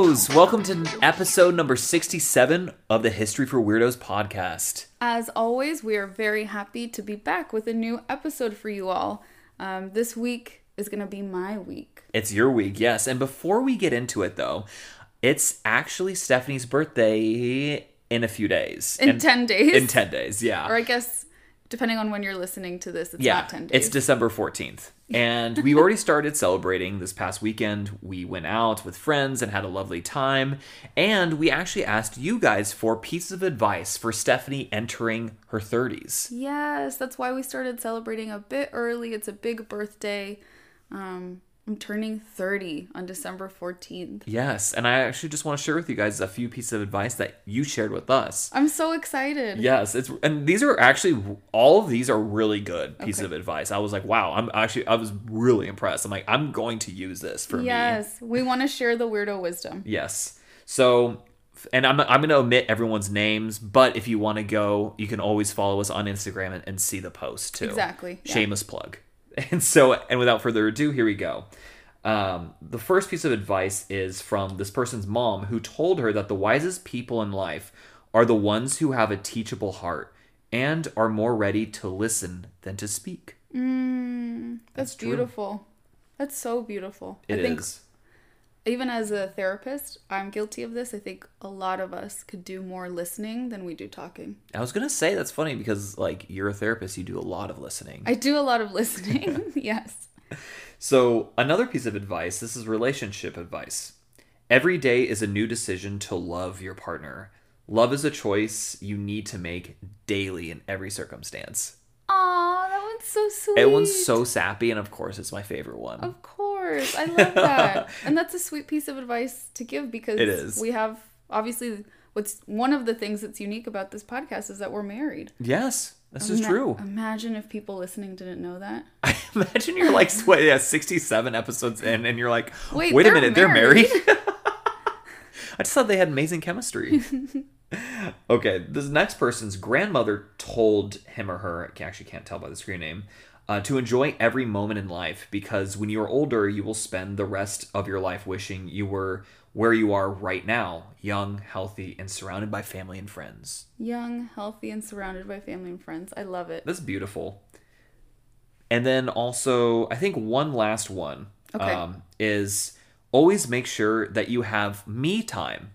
Weirdos! Welcome to episode number 67 of the History for Weirdos podcast. As always, we are very happy to be back with a new episode for you all. Um, this week is going to be my week. It's your week, yes. And before we get into it, though, it's actually Stephanie's birthday in a few days. In And- 10 days. In 10 days, yeah. Or I guess, depending on when you're listening to this, it's yeah, not 10 days. it's December 14th. And we already started celebrating this past weekend. We went out with friends and had a lovely time. And we actually asked you guys for pieces of advice for Stephanie entering her 30s. Yes, that's why we started celebrating a bit early. It's a big birthday. Um, I'm turning 30 on December 14th. Yes, and I actually just want to share with you guys a few pieces of advice that you shared with us. I'm so excited. Yes, it's and these are actually all of these are really good pieces Okay. of advice. I was like, wow, I'm actually I was really impressed. I'm like, I'm going to use this for me. Yes, we want to share the weirdo wisdom. Yes. So, and I'm, I'm going to omit everyone's names, but if you want to go, you can always follow us on Instagram and, and see the post too. Exactly, yeah. Shameless plug. And so, and without further ado, here we go. Um, the first piece of advice is from this person's mom who told her that the wisest people in life are the ones who have a teachable heart and are more ready to listen than to speak. That's, true. beautiful. That's so beautiful. It I think is. Even as a therapist, I'm guilty of this. I think a lot of us could do more listening than we do talking. I was going to say that's funny because, like, you're a therapist, you do a lot of listening. I do a lot of listening. yes. So, another piece of advice this is relationship advice. Every day is a new decision to love your partner. Love is a choice you need to make daily in every circumstance. Aw, that one's so sweet. It one's so sappy, and of course, it's my favorite one. Of course. I love that. and that's a sweet piece of advice to give because It is. we have obviously what's one of the things that's unique about this podcast is that we're married. Yes, this is true. Imagine if people listening didn't know that. Imagine you're like, what, yeah, 67 episodes in, and you're like, Wait, wait a they're minute, they're married? married. I just thought they had amazing chemistry. okay, this next person's grandmother told him or her, I actually can't tell by the screen name, uh, to enjoy every moment in life because when you are older, you will spend the rest of your life wishing you were where you are right now, young, healthy, and surrounded by family and friends. Young, healthy, and surrounded by family and friends. I love it. That's beautiful. And then also, I think one last one Okay. um, is always make sure that you have me time.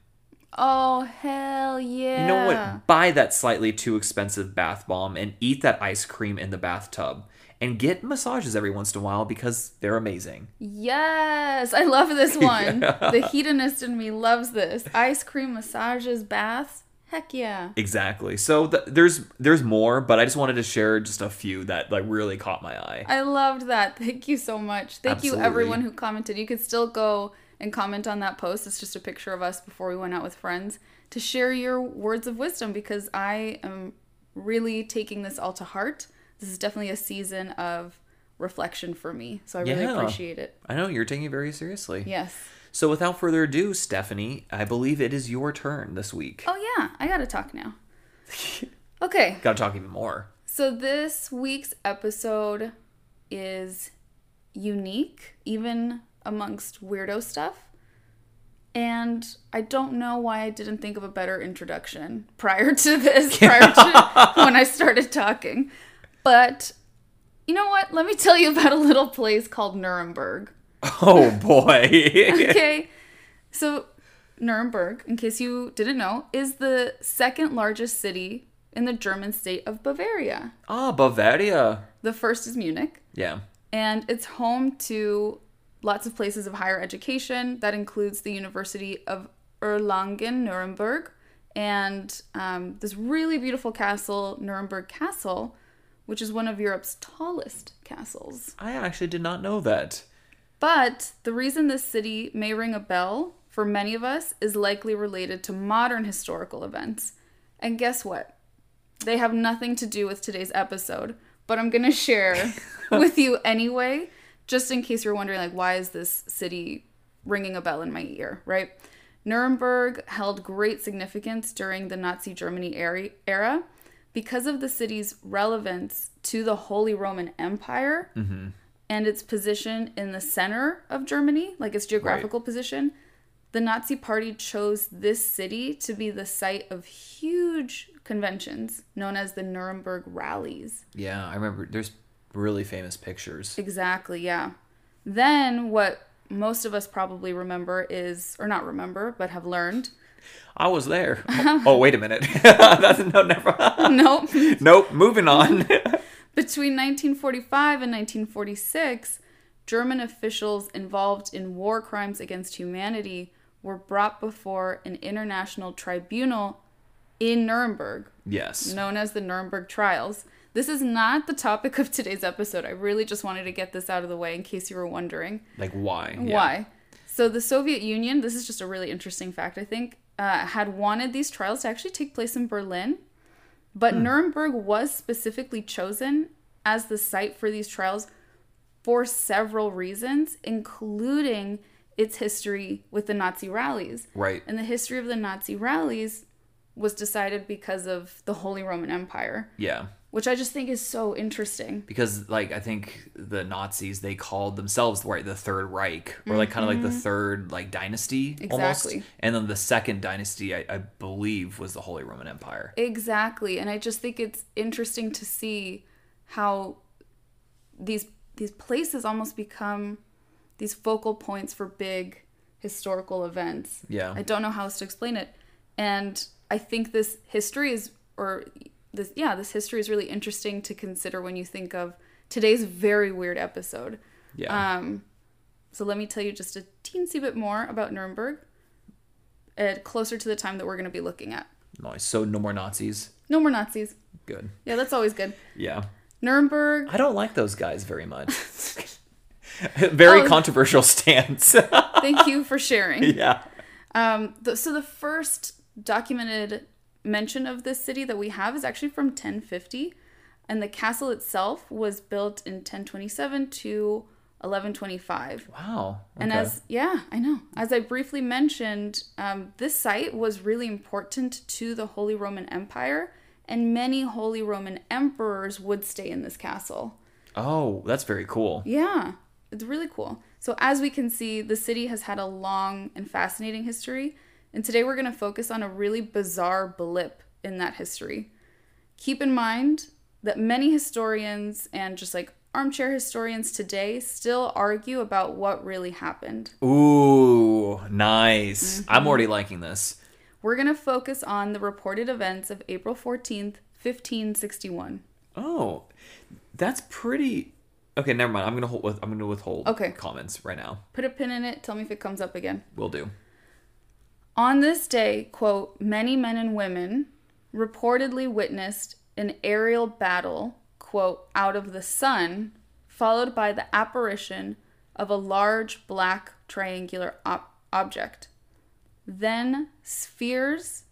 Oh hell yeah! You know what? Buy that slightly too expensive bath bomb and eat that ice cream in the bathtub. And get massages every once in a while because they're amazing. Yes, I love this one. The hedonist in me loves this. Ice cream, massages, baths. Heck yeah. Exactly. So th- there's there's more, but I just wanted to share just a few that like really caught my eye. I loved that. Thank you so much. Thank you everyone who commented. You could still go and comment on that post. It's just a picture of us before we went out with friends to share your words of wisdom because I am really taking this all to heart. This is definitely a season of reflection for me. So I really Yeah. appreciate it. I know you're taking it very seriously. Yes. So without further ado, Stephanie, I believe it is your turn this week. Oh yeah, I got to talk now. Okay. Got to talk even more. So this week's episode is unique, even amongst weirdo stuff. And I don't know why I didn't think of a better introduction prior to this, prior to when I started talking. But You know what? Let me tell you about a little place called Nuremberg. Oh boy. Okay. So, Nuremberg, in case you didn't know, is the second largest city in the German state of Bavaria. Ah, Bavaria. The first is Munich, Yeah. and it's home to lots of places of higher education. That includes the University of Erlangen, Nuremberg, and um, this really beautiful castle, Nuremberg Castle, which is one of Europe's tallest castles. I actually did not know that. But the reason this city may ring a bell for many of us is likely related to modern historical events. And guess what? They have nothing to do with today's episode, but I'm going to share with you anyway, just in case you're wondering like why is this city ringing a bell in my ear, right? Nuremberg held great significance during the Nazi Germany era- era because of the city's relevance to the Holy Roman Empire mm-hmm. and its position in the center of Germany, like its geographical position, the Nazi Party chose this city to be the site of huge conventions known as the Nuremberg rallies. Yeah, I remember there's really famous pictures. Exactly, yeah. Then what most of us probably remember is, or not remember, but have learned. I was there. Oh, oh, wait a minute. That's no never. nope. nope, moving on. Between 1945 and 1946, German officials involved in war crimes against humanity were brought before an international tribunal in Nuremberg, yes. known as the Nuremberg Trials. This is not the topic of today's episode. I really just wanted to get this out of the way in case you were wondering. Like why? Yeah. Why? So the Soviet Union, this is just a really interesting fact, I think, uh, had wanted these trials to actually take place in Berlin, but Nuremberg was specifically chosen as the site for these trials for several reasons, including its history with the Nazi rallies. Right. And the history of the Nazi rallies was decided because of the Holy Roman Empire, Yeah. Which I just think is so interesting. Because like I think the Nazis they called themselves right the Third Reich or like kind of like the third like dynasty almost. Mm-hmm. Exactly. And then the second dynasty I, I believe was the Holy Roman Empire. Exactly. And I just think it's interesting to see how these these places almost become these focal points for big historical events. Yeah. I don't know how else to explain it. And I think this history is or this yeah, this history is really interesting to consider when you think of today's very weird episode. Yeah. Um so let me tell you just a teensy bit more about Nuremberg. Uh, closer to the time that we're going to be looking at. nice. So no more Nazis. No more Nazis. Good. Yeah, that's always good. Yeah. Nuremberg. I don't like those guys very much. very Oh. controversial stance. Thank you for sharing. yeah. Um, the, so the first documented mention of this city that we have is actually from 1050, and the castle itself was built in 1027 to 1125. Wow. Okay. And as yeah, I know. As I briefly mentioned, um, this site was really important to the Holy Roman Empire, and many Holy Roman emperors would stay in this castle. Oh, that's very cool. Yeah, it's really cool. So, as we can see, the city has had a long and fascinating history, and today we're going to focus on a really bizarre blip in that history. Keep in mind that many historians and just like armchair historians today still argue about what really happened. Ooh, nice. Mm-hmm. I'm already liking this. We're going to focus on the reported events of April 14th, 1561. Oh, that's pretty. Okay, never mind. I'm gonna hold. with- I'm gonna withhold. Okay. Comments right now. Put a pin in it, tell me if it comes up again. We'll do. On this day, quote, many men and women reportedly witnessed an aerial battle, quote, out of the sun, followed by the apparition of a large black triangular ob- object. Then spheres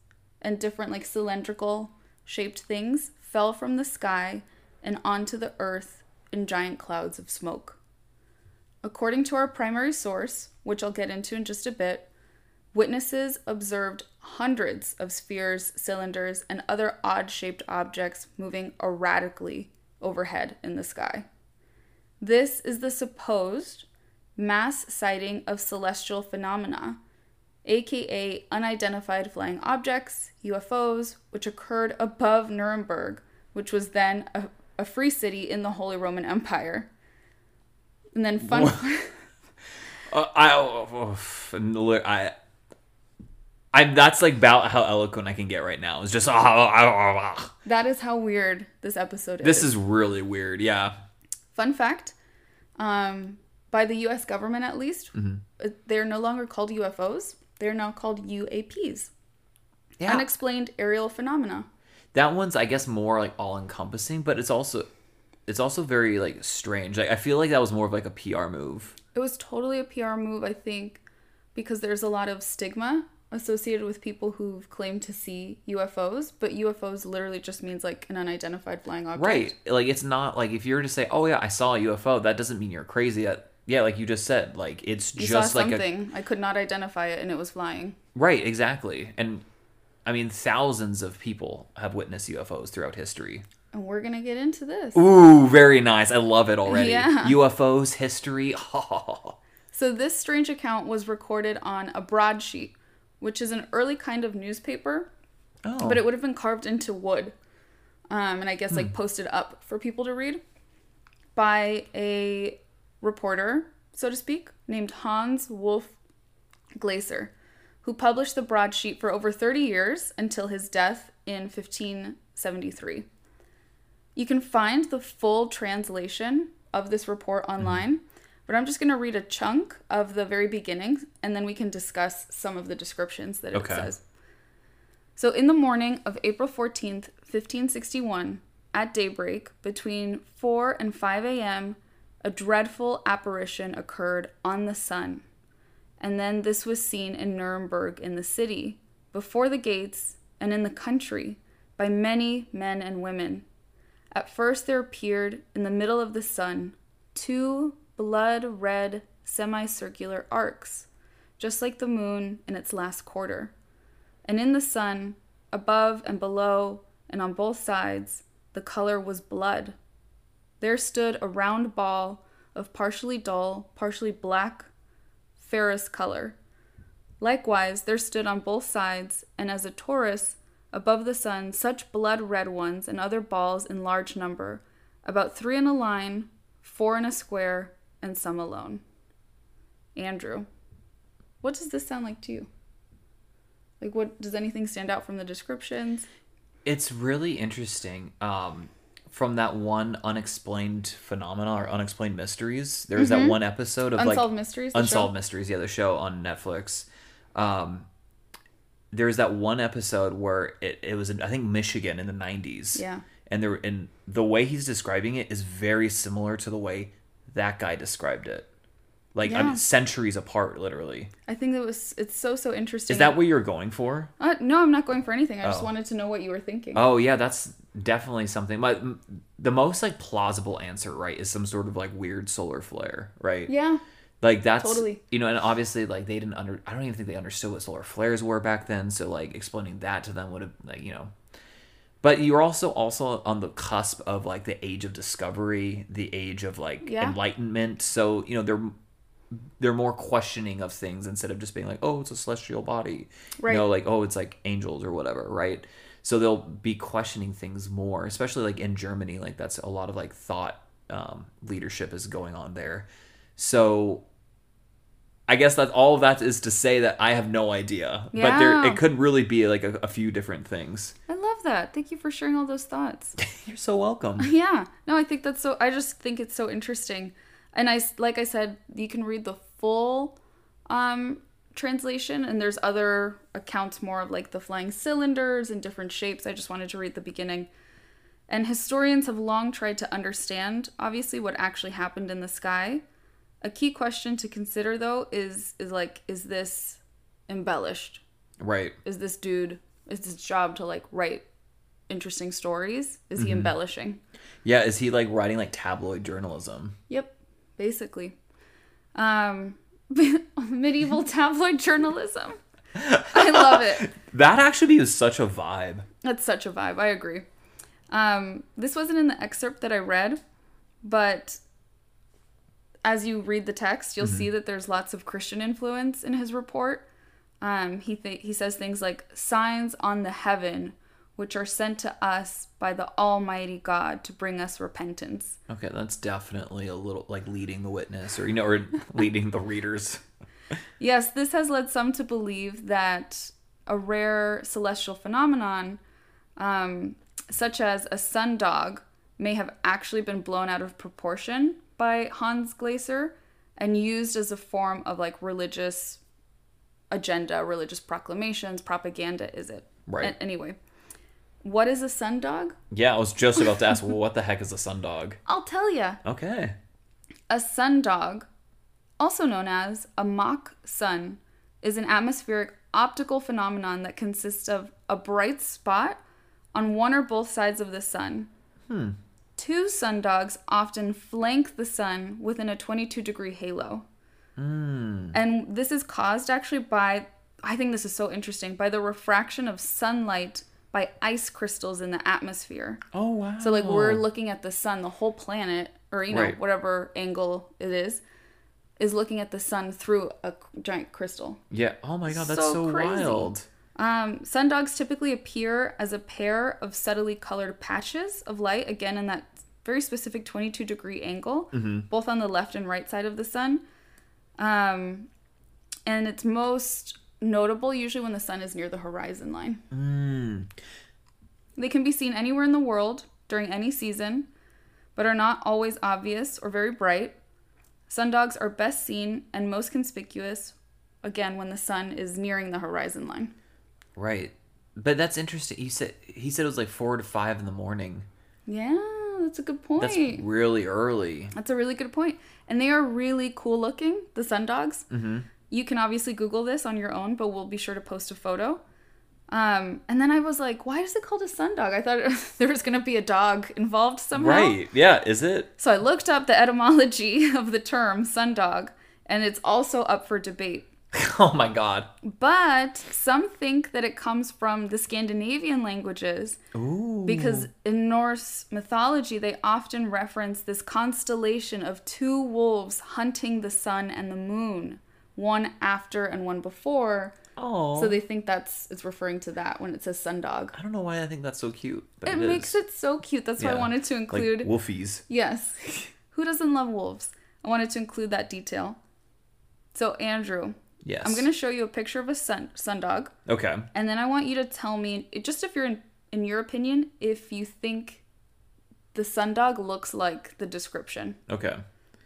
and different, like cylindrical shaped things fell from the sky and onto the earth in giant clouds of smoke. According to our primary source, which I'll get into in just a bit, Witnesses observed hundreds of spheres, cylinders, and other odd shaped objects moving erratically overhead in the sky. This is the supposed mass sighting of celestial phenomena, aka unidentified flying objects, UFOs, which occurred above Nuremberg, which was then a a free city in the Holy Roman Empire. And then fun Uh, I, oh, oh, I, I, that's like about how eloquent I can get right now. It's just, ah, ah, ah, ah. that is how weird this episode is. this is really weird. Yeah. fun fact. Um, by the U.S. government, at least, Mm-hmm. uh, they're no longer called UFOs. They're now called UAPs, Yeah. unexplained aerial phenomena. that one's, I guess, more like all encompassing, but it's also, it's also very like strange. Like I feel like that was more of like a PR move. It was totally a PR move, I think, because there's a lot of stigma associated with people who've claimed to see UFOs, but UFOs literally just means like an unidentified flying object. Right. Like it's not like if you were to say, "Oh yeah, I saw a UFO," that doesn't mean you're crazy. That yeah, like you just said, like it's You just saw like something. I could not identify it and it was flying. right, exactly. And I mean, thousands of people have witnessed UFOs throughout history. And we're going to get into this. Ooh, very nice. I love it already. Yeah. UFOs history. So this strange account was recorded on a broadsheet, which is an early kind of newspaper, oh. but it would have been carved into wood. Um, and I guess Hmm. like posted up for people to read by a reporter, so to speak, named Hans Wolf Glaser, who published the broadsheet for over 30 years until his death in 1573. You can find the full translation of this report Mm-hmm. But I'm just going to read a chunk of the very beginning and then we can discuss some of the descriptions that it Okay. says. So, in the morning of April 14th, 1561, at daybreak, between 4 and 5 a.m., a dreadful apparition occurred on the sun. And then this was seen in Nuremberg in the city, before the gates, and in the country, by many men and women. At first, there appeared in the middle of the sun two blood red semicircular arcs, just like the moon in its last quarter. And in the sun, above and below, and on both sides, the color was blood. There stood a round ball of partially dull, partially black, ferrous color. Likewise, there stood on both sides, and as a torus, above the sun, such blood red ones and other balls in large number, about three in a line, four in a square, and some alone. Andrew, what does this sound like to you? Like, what does anything stand out from the descriptions? It's really interesting. Um, from that one unexplained phenomena or unexplained mysteries, there was that one episode of Mm-hmm. Unsolved like Mysteries, the Unsolved show? Mysteries, yeah, the show on Netflix. Um, there's that one episode where it, it was in I think Michigan in the 90s. Yeah. And there and the way he's describing it is very similar to the way that guy described it. Like I mean, centuries apart, literally. I think it was. It's so so interesting. Is that what you're going for? Uh, no, I'm not going for anything. I just Oh. wanted to know what you were thinking. Oh yeah, that's definitely something. But the most like plausible answer, right, is some sort of like weird solar flare, right? Yeah. Like that's Totally. you know, and obviously like they didn't under. I don't even think they understood what solar flares were back then. So like explaining that to them would have like you know. But you're also also on the cusp of like the age of discovery, the age of like Yeah. enlightenment. So you know they're they're more questioning of things instead of just being like, oh, it's a celestial body, Right. you know, like oh, it's like angels or whatever, right? So they'll be questioning things more, especially like in Germany, like that's a lot of like thought um, leadership is going on there. So I guess that all of that is to say that I have no idea, but there it could really be like a, a few different things. I love that. Thank you for sharing all those thoughts. You're so welcome. yeah. No, I think that's so. I just think it's so interesting, and I like I said, you can read the full um, translation, and there's other accounts more of like the flying cylinders and different shapes. I just wanted to read the beginning. And historians have long tried to understand, obviously, what actually happened in the sky. A key question to consider, though, is is like, is this embellished? right. Is this dude? Is this job to like write interesting stories? Is he embellishing? Yeah, is he like writing like tabloid journalism? Yep, basically. Um, medieval tabloid journalism. I love it. That actually is such a vibe. That's such a vibe. I agree. Um, this wasn't in the excerpt that I read, but as you read the text, you'll see that there's lots of Christian influence in his report. Um, he th- he says things like signs on the heaven which are sent to us by the Almighty God to bring us repentance. Okay, that's definitely a little like leading the witness, or you know, or leading the readers. Yes, this has led some to believe that a rare celestial phenomenon, um, such as a sundog, may have actually been blown out of proportion by Hans Glaser and used as a form of like religious agenda, religious proclamations, propaganda, is it? Right. A- anyway, what is a sundog? Yeah, I was just about to ask, well, what the heck is a sundog? I'll tell you. Okay. A sundog, also known as a mock sun, is an atmospheric optical phenomenon that consists of a bright spot on one or both sides of the sun. Hmm. Two sundogs often flank the sun within a 22 degree halo. Hmm. And this is caused actually by, I think this is so interesting, by the refraction of sunlight by ice crystals in the atmosphere. Oh wow. So like we're looking at the sun, the whole planet, or you know Right. whatever angle it is, is looking at the sun through a giant crystal. Yeah. Oh my god, that's So so, wild. Um, sundogs typically appear as a pair of subtly colored patches of light, again in that very specific 22 degree angle, both on the left and right side of the sun. Um, and it's most notable usually when the sun is near the horizon line. They can be seen anywhere in the world during any season, but are not always obvious or very bright. Sundogs are best seen and most conspicuous, again, when the sun is nearing the horizon line. Right. But that's interesting. He said he said it was like four to five in the morning. Yeah, that's a good point. That's That's, really early. That's a really good point. And they are really cool looking, the sundogs. Mm-hmm. You can obviously Google this on your own, but we'll be sure to post a photo. Um, and then I was like, why is it called a sundog? I thought there was going to be a dog involved somehow. Right. Yeah. Is it? So I looked up the etymology of the term sundog, and it's also up for debate. Oh my god. But some think that it comes from the Scandinavian languages because in Norse mythology, they often reference this constellation of two wolves hunting the sun and the moon, one after and one before. Oh. So they think that's it's referring to that when it says sundog. I don't know why I think that's so cute. But It it makes it so cute. That's why I wanted to include. like wolfies. Yes. Who doesn't love wolves? I wanted to include that detail. So, Andrew, Yes. I'm going to show you a picture of a sun sundog, Okay. and then I want you to tell me, just if you're in, in your opinion, if you think the sundog looks like the description. Okay.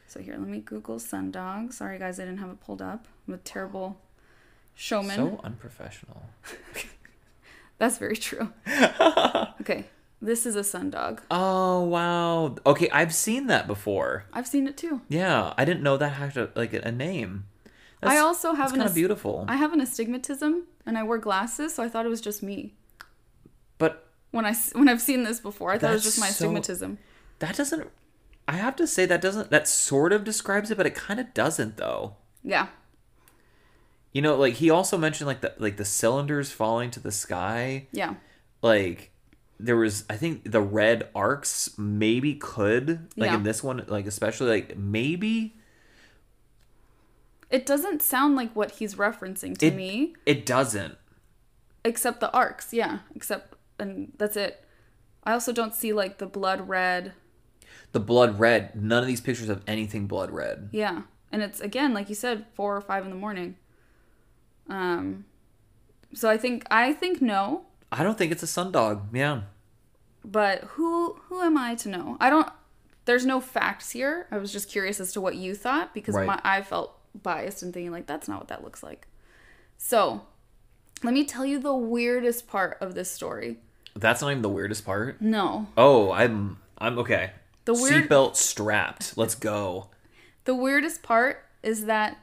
So, here, let me Google sundog. Sorry, guys, I didn't have it pulled up. I'm a terrible showman. So unprofessional. That's very true. okay, this is a sundog. Oh wow. Okay, I've seen that before. I've seen it too. Yeah, I didn't know that had a, like a name. I also have That's an kind of beautiful. I have an astigmatism and I wear glasses, so I thought it was just me. but When I when I've seen this before, I thought it was just my so- astigmatism. that doesn't. I have to say that doesn't. That sort of describes it, but it kind of doesn't though. Yeah. You know, like he also mentioned like the like the cylinders falling to the sky. Yeah. Like there was, I think the red arcs maybe could like Yeah. in this one, like especially like maybe It doesn't sound like what he's referencing to it me, it doesn't. except the arcs. Yeah, except and that's it. I also don't see like the blood red. The blood red. None of these pictures have anything blood red. Yeah. And it's again, like you said, 4 or 5 in the morning. Um so I think I think no, I don't think it's a sundog. Yeah. but who who am I to know? I don't there's no facts here. I was just curious as to what you thought because Right. my I felt biased and thinking like that's not what that looks like. So, let me tell you the weirdest part of this story. That's not even the weirdest part. No. Oh, I'm I'm okay. The weird- seatbelt strapped. Let's go. The weirdest part is that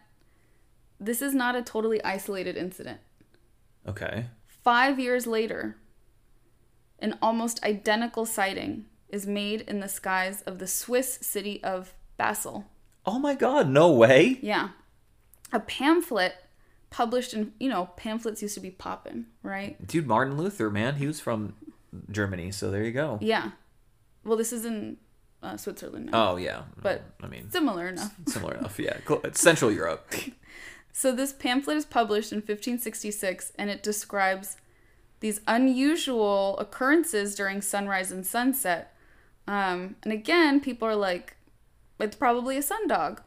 this is not a totally isolated incident. Okay. 5 years later, an almost identical sighting is made in the skies of the Swiss city of Basel. Oh my god, no way. Yeah. A pamphlet published in, you know, pamphlets used to be popping, right? Dude, Martin Luther, man, he was from Germany, so there you go. Yeah. Well, this is in uh, Switzerland now, Oh yeah. but I mean, similar enough. similar enough. Yeah. Cool. Central Europe. So this pamphlet is published in 1566 and it describes these unusual occurrences during sunrise and sunset. Um, and again, people are like, it's probably a sundog.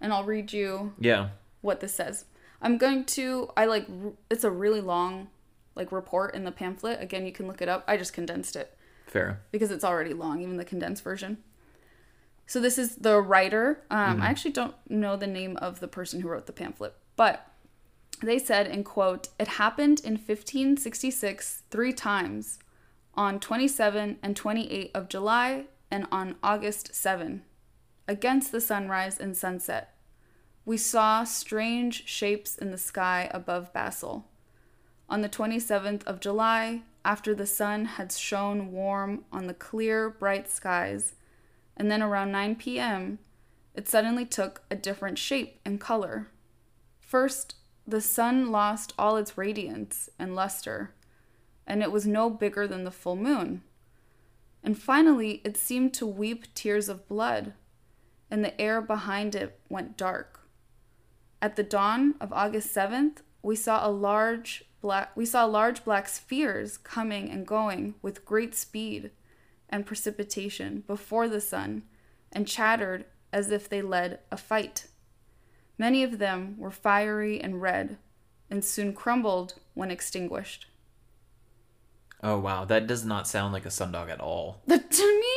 And I'll read you Yeah. what this says. I'm going to I like it's a really long like report in the pamphlet. Again, you can look it up. I just condensed it Fair. because it's already long, even the condensed version. So this is the writer. Um, I actually don't know the name of the person who wrote the pamphlet, but they said in quote, "It happened in 1566 three times, on 27 and 28 of July and on August 7, against the sunrise and sunset. We saw strange shapes in the sky above Basel." On the 27th of July, after the sun had shone warm on the clear, bright skies, and then around 9 p.m., it suddenly took a different shape and color. First, the sun lost all its radiance and luster, and it was no bigger than the full moon. And finally, it seemed to weep tears of blood, and the air behind it went dark. At the dawn of August 7th, we saw a large black we saw large black spheres coming and going with great speed and precipitation before the sun and chattered as if they led a fight. Many of them were fiery and red and soon crumbled when extinguished. Oh wow, that does not sound like a sundog at all. to me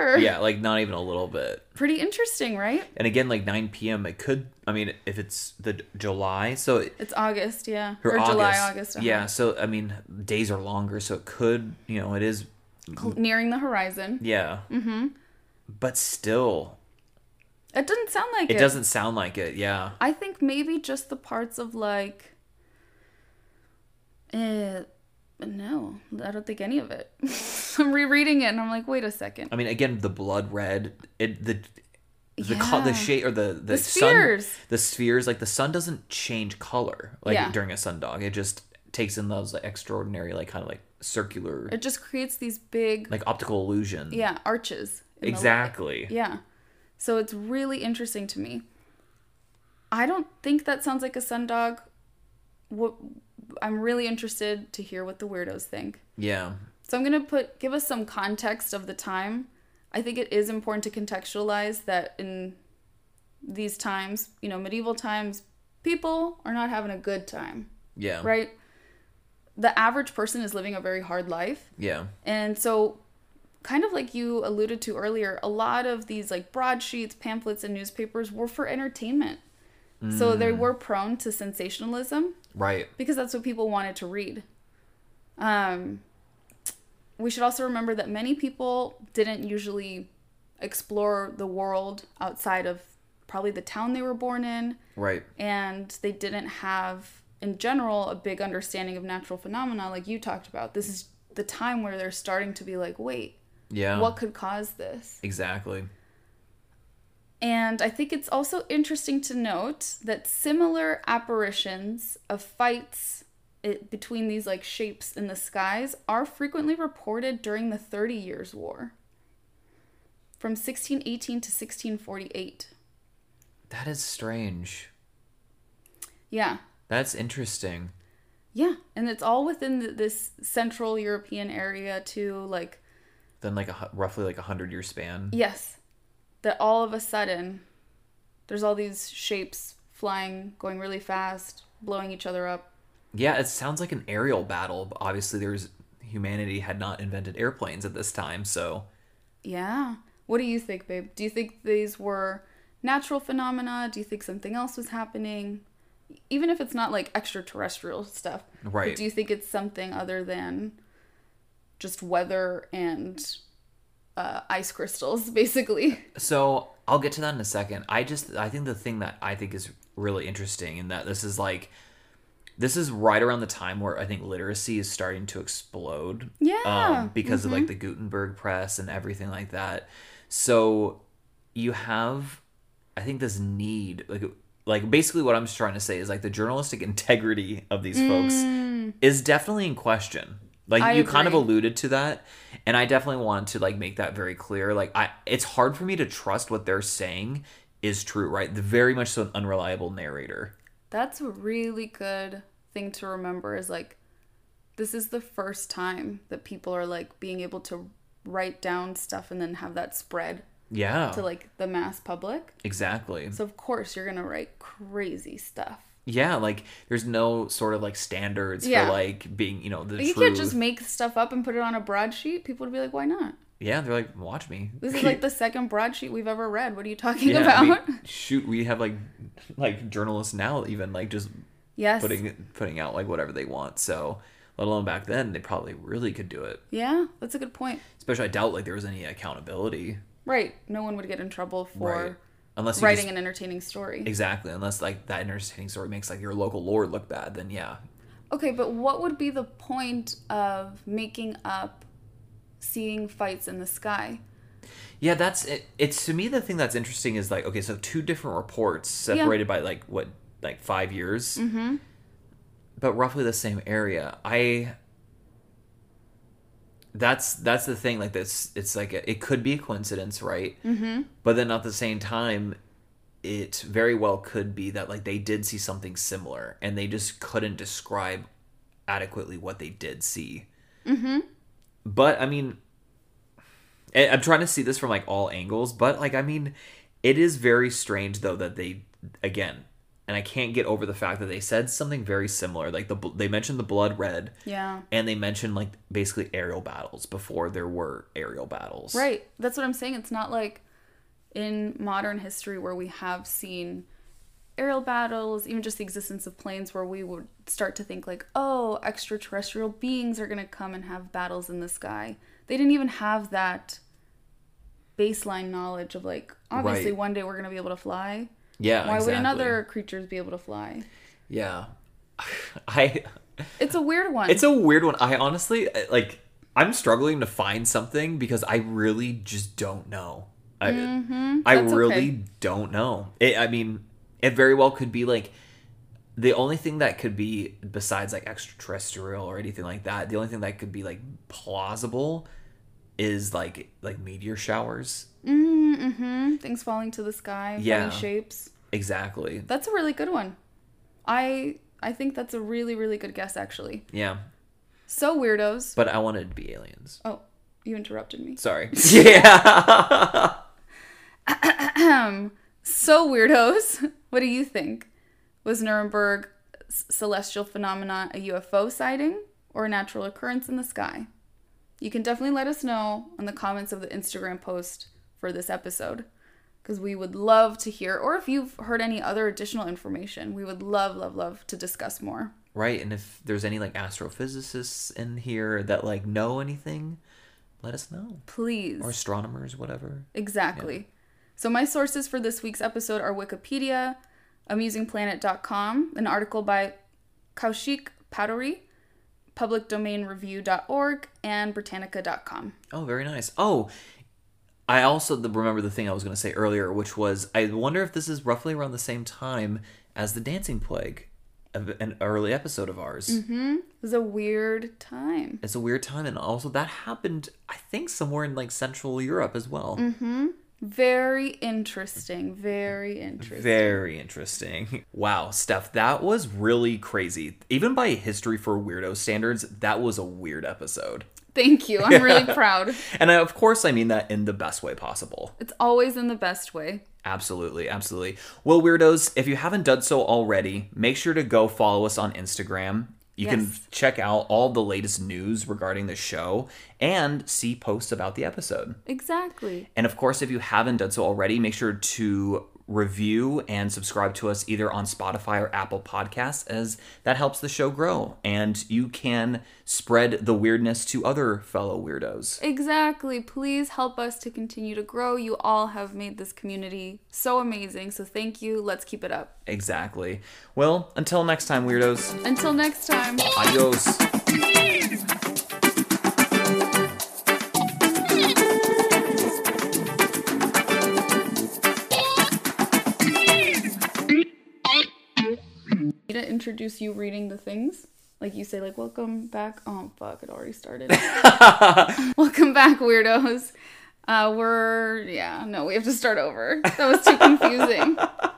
neither. Yeah, like not even a little bit. Pretty interesting, right? And again, like 9 p.m. It could. I mean, if it's the July, so it- It's August, yeah. or, Or, July, August. August. uh-huh. Yeah. So I mean, days are longer, so it could. You know, it is. Cl- Nearing the horizon. Yeah. Mm-hmm. But still, It doesn't sound like it. it doesn't sound like it. Yeah. I think maybe just the parts of like. Eh, no, I don't think any of it. I'm rereading it and I'm like, wait a second. I mean, again, the blood red. It the. The co- the shade or the the, The sun the spheres like the sun doesn't change color like Yeah. during a sundog it just takes in those like, extraordinary like kind of like circular It just creates these big, like optical illusion yeah, arches. in the light. exactly Yeah. So it's really interesting to me. I don't think that sounds like a sundog. What I'm really interested to hear what the weirdos think. yeah So I'm gonna put give us some context of the time. I think it is important to contextualize that in these times, you know, medieval times, people are not having a good time, yeah right? The average person is living a very hard life. yeah And so, kind of like you alluded to earlier, a lot of these like broadsheets, pamphlets, and newspapers were for entertainment. So they were prone to sensationalism right because that's what people wanted to read. Um, we should also remember that many people didn't usually explore the world outside of probably the town they were born in, right and they didn't have, in general, a big understanding of natural phenomena like you talked about. This is the time where they're starting to be like, wait, yeah what could cause this? exactly And I think it's also interesting to note that similar apparitions of fights it, between these like shapes in the skies are frequently reported during the Thirty Years' War from 1618 to 1648. that is strange Yeah. That's interesting Yeah, and it's all within th this central European area too like then like a roughly like a hundred year span yes, that all of a sudden there's all these shapes flying going really fast, blowing each other up. yeah it sounds like an aerial battle but obviously there's humanity had not invented airplanes at this time so Yeah. What do you think, babe? Do you think these were natural phenomena? Do you think something else was happening? Even if it's not like extraterrestrial stuff. Right. do you think it's something other than just weather and uh, ice crystals, basically? So I'll get to that in a second. I just I think the thing that I think is really interesting in that this is like this is right around the time where I think literacy is starting to explode. Yeah. Mm-hmm. Um, because of like the Gutenberg press and everything like that. So you have I think this need like like basically what I'm trying to say is like the journalistic integrity of these folks is definitely in question. Like Mm. I you kind of alluded to that and I definitely want to like make that very clear. Like I it's hard for me to trust what they're saying is true, right? The very much so an unreliable narrator. That's a really good thing to remember is like this is the first time that people are like being able to write down stuff and then have that spread Yeah. to like the mass public. exactly. So of course you're gonna write crazy stuff. Yeah, like there's no sort of like standards Yeah. for like being, you know, the you truth. can't just make stuff up and put it on a broadsheet. People would be like, "Why not?" yeah, they're like, watch me. This is like the second broadsheet we've ever read. What are you talking yeah, about? we- shoot, we have like like journalists now even like just yes. putting putting out like whatever they want. So let alone back then, they probably really could do it. Yeah, that's a good point. Especially, I doubt like there was any accountability, Right. No one would get in trouble for right? Unless writing just- an entertaining story. exactly, unless like that entertaining story makes like your local lord look bad, then yeah, Okay, but what would be the point of making up seeing fights in the sky? Yeah, that's it. It's to me the thing that's interesting is like okay, so two different reports separated by like what like five years, mm-hmm. but roughly the same area. I that's that's the thing. Like this, it's like a, it could be a coincidence, right? Mm-hmm. But then at the same time, it very well could be that like they did see something similar and they just couldn't describe adequately what they did see. Mm-hmm. But I mean, I'm trying to see this from like all angles, but like I mean, it is very strange though that they again, and I can't get over the fact that they said something very similar. Like the they mentioned the blood red, Yeah. and they mentioned like basically aerial battles before there were aerial battles. Right. That's what I'm saying. It's not like in modern history where we have seen aerial battles, even just the existence of planes where we would start to think like, oh, extraterrestrial beings are going to come and have battles in the sky. They didn't even have that baseline knowledge of like obviously Right. one day we're going to be able to fly. Yeah. Why exactly. wouldn't other creatures be able to fly? Yeah. I. It's a weird one. It's a weird one. I honestly like. I'm struggling to find something because I really just don't know. I, I Mm-hmm. That's really okay. don't know. It, I mean, it very well could be like the only thing that could be besides like extraterrestrial or anything like that. The only thing that could be like plausible is like like meteor showers. mm-hmm. Mm-hmm. Things falling to the sky, Yeah. funny shapes. Exactly. That's a really good one. I I think that's a really really good guess actually. Yeah. So weirdos. But I wanted to be aliens. Oh, you interrupted me. Sorry. yeah. So weirdos. What do you think? Was Nuremberg celestial phenomena a UFO sighting or a natural occurrence in the sky? You can definitely let us know in the comments of the Instagram post for this episode because we would love to hear or if you've heard any other additional information, we would love love love to discuss more. Right, and if there's any like astrophysicists in here that like know anything, let us know. Please. Or astronomers, whatever. Exactly. So my sources for this week's episode are Wikipedia, amusingplanet.com, an article by Kaushik Patowary, publicdomainreview.org, and britannica.com. Oh, very nice. Oh, I also remember the thing I was going to say earlier, which was I wonder if this is roughly around the same time as the Dancing Plague, an early episode of ours. It was a weird time. It's a weird time, and also that happened, I think, somewhere in like Central Europe as well. Mm-hmm. Very interesting. Very interesting. Very interesting. Wow, Steph, that was really crazy. Even by history for weirdo standards, that was a weird episode. Thank you. I'm really proud. And I, of course, I mean that in the best way possible. It's always in the best way. Absolutely, absolutely. Well, weirdos, if you haven't done so already, make sure to go follow us on Instagram. You can check out all the latest news regarding the show and see posts about the episode. Exactly. And of course, if you haven't done so already, make sure to review and subscribe to us either on Spotify or Apple Podcasts, as that helps the show grow. And you can spread the weirdness to other fellow weirdos. Exactly. Please help us to continue to grow. You all have made this community so amazing. So thank you. Let's keep it up. Exactly. Well, until next time, weirdos. Until next time. Adios. Need to introduce you reading the things. Like you say, like, welcome back. Oh, fuck, it already started. welcome back, weirdos. Uh, we're, yeah, no, we have to start over. That was too confusing.